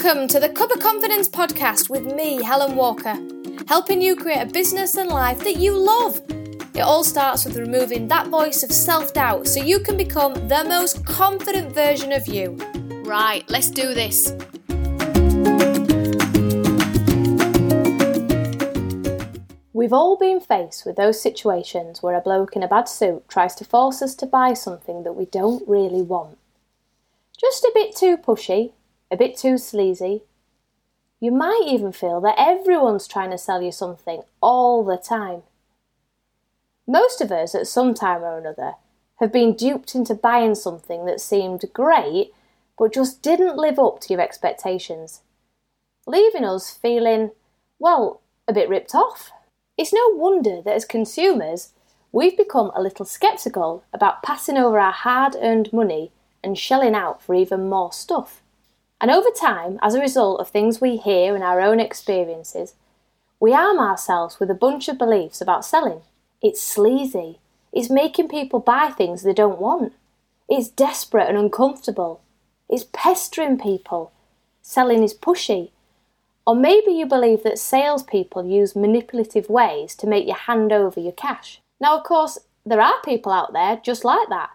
Welcome to the Cuppa Confidence podcast with me, Helen Walker, helping you create a business and life that you love. It all starts with removing that voice of self doubt so you can become the most confident version of you. Right, let's do this. We've all been faced with those situations where a bloke in a bad suit tries to force us to buy something that we don't really want. Just a bit too pushy, a bit too sleazy. You might even feel that everyone's trying to sell you something all the time. Most of us, at some time or another, have been duped into buying something that seemed great but just didn't live up to your expectations, leaving us feeling, well, a bit ripped off. It's no wonder that as consumers, we've become a little sceptical about passing over our hard earned money and shelling out for even more stuff. And over time, as a result of things we hear and our own experiences, we arm ourselves with a bunch of beliefs about selling. It's sleazy. It's making people buy things they don't want. It's desperate and uncomfortable. It's pestering people. Selling is pushy. Or maybe you believe that salespeople use manipulative ways to make you hand over your cash. Now, of course, there are people out there just like that.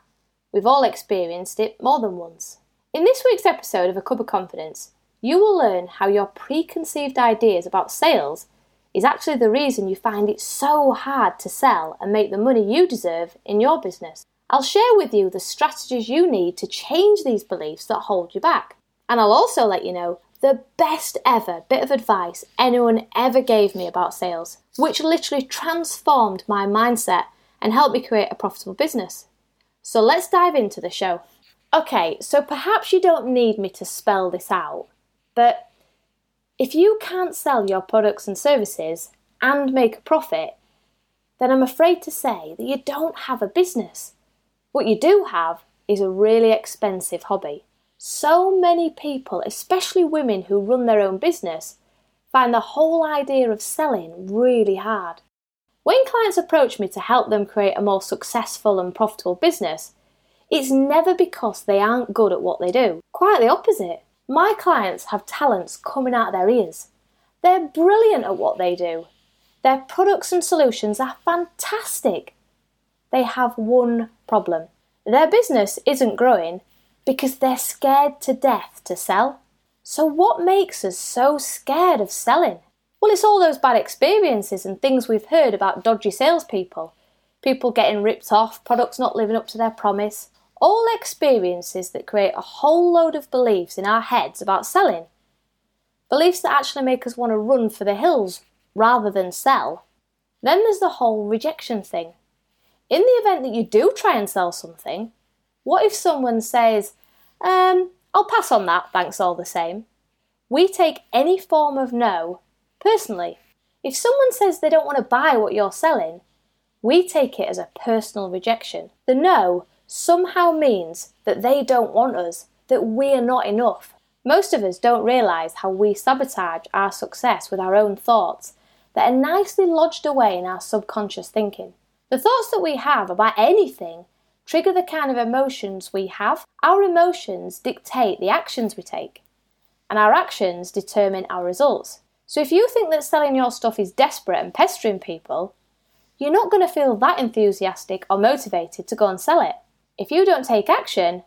We've all experienced it more than once. In this week's episode of A Cuppa Confidence, you will learn how your preconceived ideas about sales is actually the reason you find it so hard to sell and make the money you deserve in your business. I'll share with you the strategies you need to change these beliefs that hold you back. And I'll also let you know the best ever bit of advice anyone ever gave me about sales, which literally transformed my mindset and helped me create a profitable business. So let's dive into the show. Okay, so perhaps you don't need me to spell this out, but if you can't sell your products and services and make a profit, then I'm afraid to say that you don't have a business. What you do have is a really expensive hobby. So many people, especially women who run their own business, find the whole idea of selling really hard. When clients approach me to help them create a more successful and profitable business, it's never because they aren't good at what they do. Quite the opposite. My clients have talents coming out of their ears. They're brilliant at what they do. Their products and solutions are fantastic. They have one problem. Their business isn't growing because they're scared to death to sell. So, what makes us so scared of selling? Well, it's all those bad experiences and things we've heard about dodgy salespeople, people getting ripped off, products not living up to their promise, all experiences that create a whole load of beliefs in our heads about selling. Beliefs that actually make us want to run for the hills rather than sell. Then there's the whole rejection thing. In the event that you do try and sell something, what if someone says, um, I'll pass on that, thanks all the same? We take any form of no personally. If someone says they don't want to buy what you're selling, we take it as a personal rejection. The no somehow means that they don't want us, that we are not enough. Most of us don't realise how we sabotage our success with our own thoughts that are nicely lodged away in our subconscious thinking. The thoughts that we have about anything trigger the kind of emotions we have. Our emotions dictate the actions we take, and our actions determine our results. So if you think that selling your stuff is desperate and pestering people, you're not going to feel that enthusiastic or motivated to go and sell it. If you don't take action,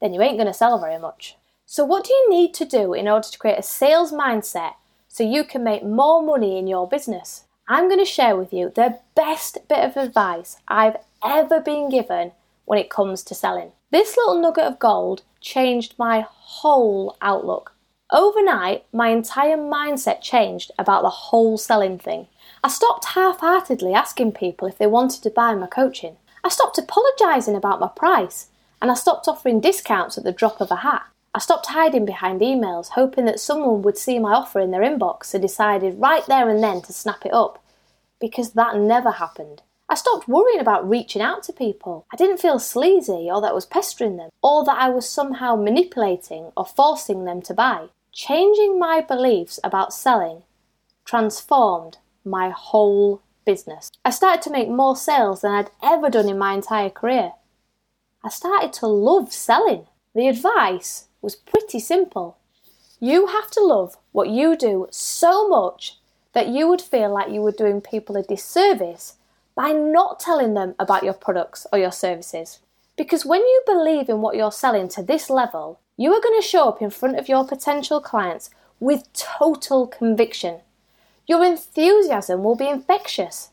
then you ain't going to sell very much. So, what do you need to do in order to create a sales mindset so you can make more money in your business? I'm going to share with you the best bit of advice I've ever been given when it comes to selling. This little nugget of gold changed my whole outlook. Overnight, my entire mindset changed about the whole selling thing. I stopped half heartedly asking people if they wanted to buy my coaching. I stopped apologising about my price, and I stopped offering discounts at the drop of a hat. I stopped hiding behind emails, hoping that someone would see my offer in their inbox and decided right there and then to snap it up, because that never happened. I stopped worrying about reaching out to people. I didn't feel sleazy or that I was pestering them, or that I was somehow manipulating or forcing them to buy. Changing my beliefs about selling transformed my whole business. I started to make more sales than I'd ever done in my entire career. I started to love selling. The advice was pretty simple. You have to love what you do so much that you would feel like you were doing people a disservice by not telling them about your products or your services. Because when you believe in what you're selling to this level, you are going to show up in front of your potential clients with total conviction. Your enthusiasm will be infectious.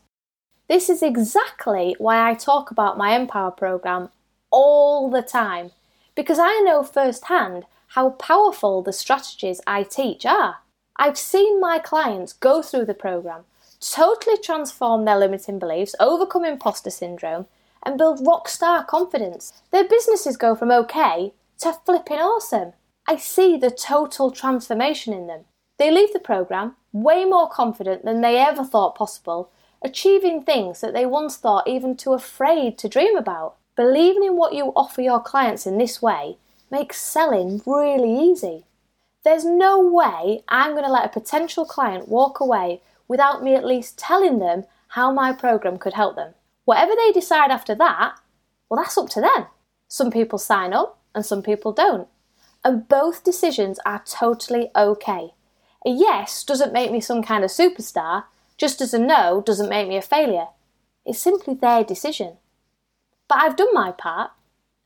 This is exactly why I talk about my Empower program all the time, because I know firsthand how powerful the strategies I teach are. I've seen my clients go through the program, totally transform their limiting beliefs, overcome imposter syndrome, and build rock star confidence. Their businesses go from okay to flipping awesome. I see the total transformation in them. They leave the program way more confident than they ever thought possible, achieving things that they once thought even too afraid to dream about. Believing in what you offer your clients in this way makes selling really easy. There's no way I'm going to let a potential client walk away without me at least telling them how my program could help them. Whatever they decide after that, well, that's up to them. Some people sign up and some people don't. And both decisions are totally okay. A yes doesn't make me some kind of superstar, just as a no doesn't make me a failure. It's simply their decision. But I've done my part.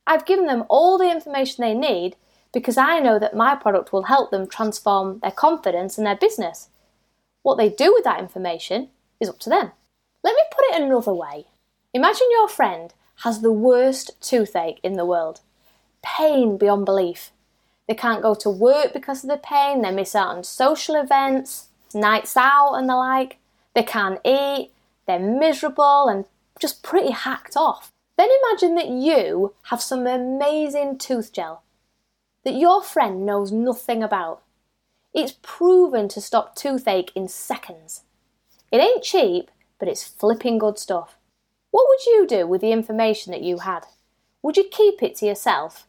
I've given them all the information they need because I know that my product will help them transform their confidence and their business. What they do with that information is up to them. Let me put it another way. Imagine your friend has the worst toothache in the world. Pain beyond belief. They can't go to work because of the pain, they miss out on social events, nights out, and the like. They can't eat, they're miserable and just pretty hacked off. Then imagine that you have some amazing tooth gel that your friend knows nothing about. It's proven to stop toothache in seconds. It ain't cheap, but it's flipping good stuff. What would you do with the information that you had? Would you keep it to yourself?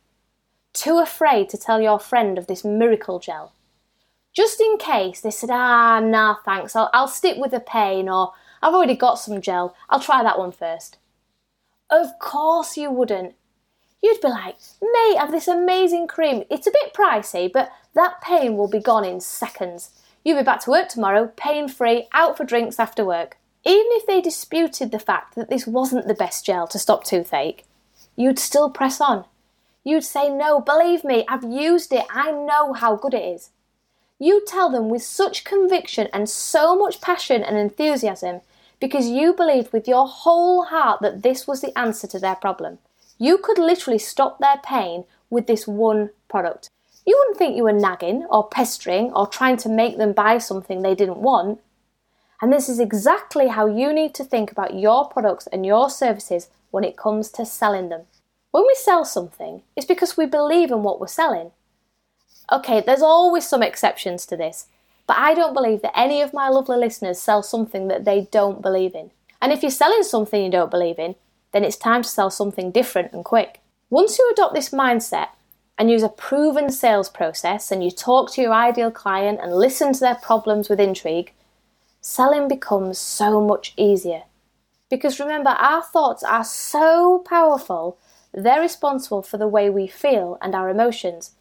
Too afraid to tell your friend of this miracle gel? Just in case they said, ah, nah, thanks, I'll, I'll stick with the pain, or I've already got some gel, I'll try that one first. Of course you wouldn't. You'd be like, mate, I have this amazing cream. It's a bit pricey, but that pain will be gone in seconds. You'll be back to work tomorrow, pain free, out for drinks after work. Even if they disputed the fact that this wasn't the best gel to stop toothache, you'd still press on. You'd say, No, believe me, I've used it, I know how good it is. You tell them with such conviction and so much passion and enthusiasm because you believed with your whole heart that this was the answer to their problem. You could literally stop their pain with this one product. You wouldn't think you were nagging or pestering or trying to make them buy something they didn't want. And this is exactly how you need to think about your products and your services when it comes to selling them. When we sell something, it's because we believe in what we're selling. Okay, there's always some exceptions to this, but I don't believe that any of my lovely listeners sell something that they don't believe in. And if you're selling something you don't believe in, then it's time to sell something different and quick. Once you adopt this mindset and use a proven sales process and you talk to your ideal client and listen to their problems with intrigue, selling becomes so much easier. Because remember, our thoughts are so powerful, they're responsible for the way we feel and our emotions,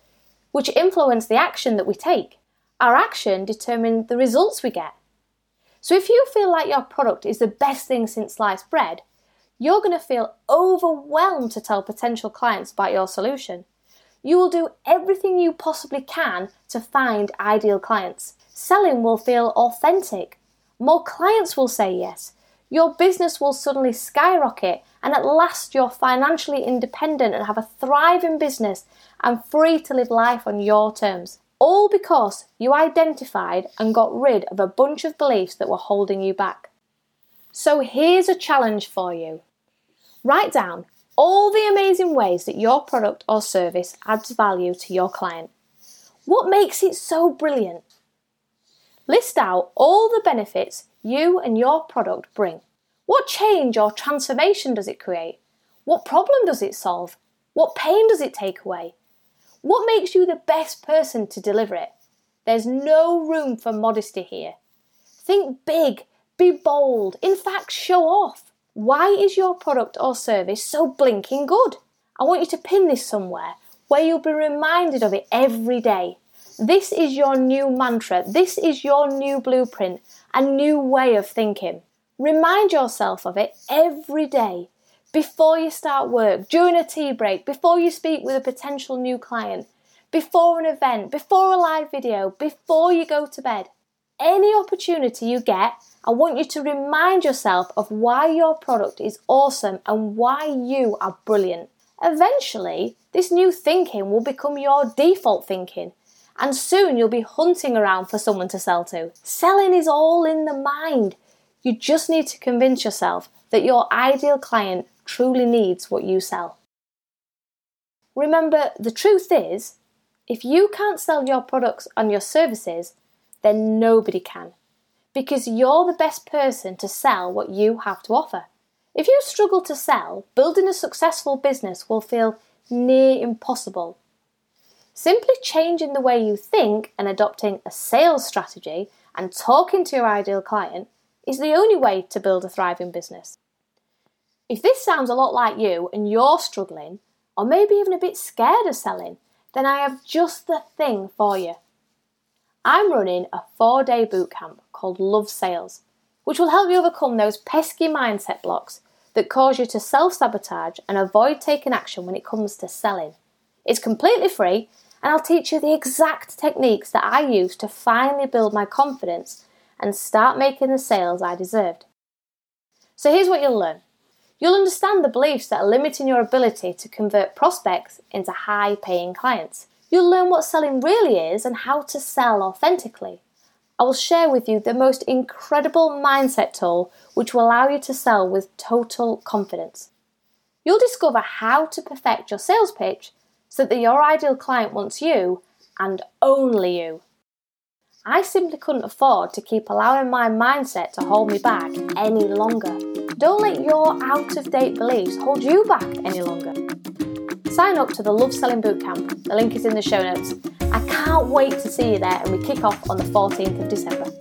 which influence the action that we take. Our action determines the results we get. So if you feel like your product is the best thing since sliced bread, you're going to feel overwhelmed to tell potential clients about your solution. You will do everything you possibly can to find ideal clients. Selling will feel authentic. More clients will say yes. Your business will suddenly skyrocket, and at last you're financially independent and have a thriving business and free to live life on your terms. All because you identified and got rid of a bunch of beliefs that were holding you back. So here's a challenge for you. Write down all the amazing ways that your product or service adds value to your client. What makes it so brilliant? List out all the benefits you and your product bring. What change or transformation does it create? What problem does it solve? What pain does it take away? What makes you the best person to deliver it? There's no room for modesty here. Think big, be bold, in fact, show off. Why is your product or service so blinking good? I want you to pin this somewhere where you'll be reminded of it every day. This is your new mantra. This is your new blueprint, a new way of thinking. Remind yourself of it every day before you start work, during a tea break, before you speak with a potential new client, before an event, before a live video, before you go to bed. Any opportunity you get, I want you to remind yourself of why your product is awesome and why you are brilliant. Eventually, this new thinking will become your default thinking, and soon you'll be hunting around for someone to sell to. Selling is all in the mind. You just need to convince yourself that your ideal client truly needs what you sell. Remember, the truth is, if you can't sell your products and your services, then nobody can, because you're the best person to sell what you have to offer. If you struggle to sell, building a successful business will feel near impossible. Simply changing the way you think and adopting a sales strategy and talking to your ideal client is the only way to build a thriving business. If this sounds a lot like you and you're struggling, or maybe even a bit scared of selling, then I have just the thing for you. I'm running a four day bootcamp called Love Sales, which will help you overcome those pesky mindset blocks that cause you to self sabotage and avoid taking action when it comes to selling. It's completely free, and I'll teach you the exact techniques that I used to finally build my confidence and start making the sales I deserved. So here's what you'll learn. You'll understand the beliefs that are limiting your ability to convert prospects into high paying clients. You'll learn what selling really is and how to sell authentically. I will share with you the most incredible mindset tool which will allow you to sell with total confidence. You'll discover how to perfect your sales pitch so that your ideal client wants you and only you. I simply couldn't afford to keep allowing my mindset to hold me back any longer. Don't let your out of date beliefs hold you back any longer. Sign up to the Love Selling Bootcamp. The link is in the show notes. I can't wait to see you there and we kick off on the 14th of December.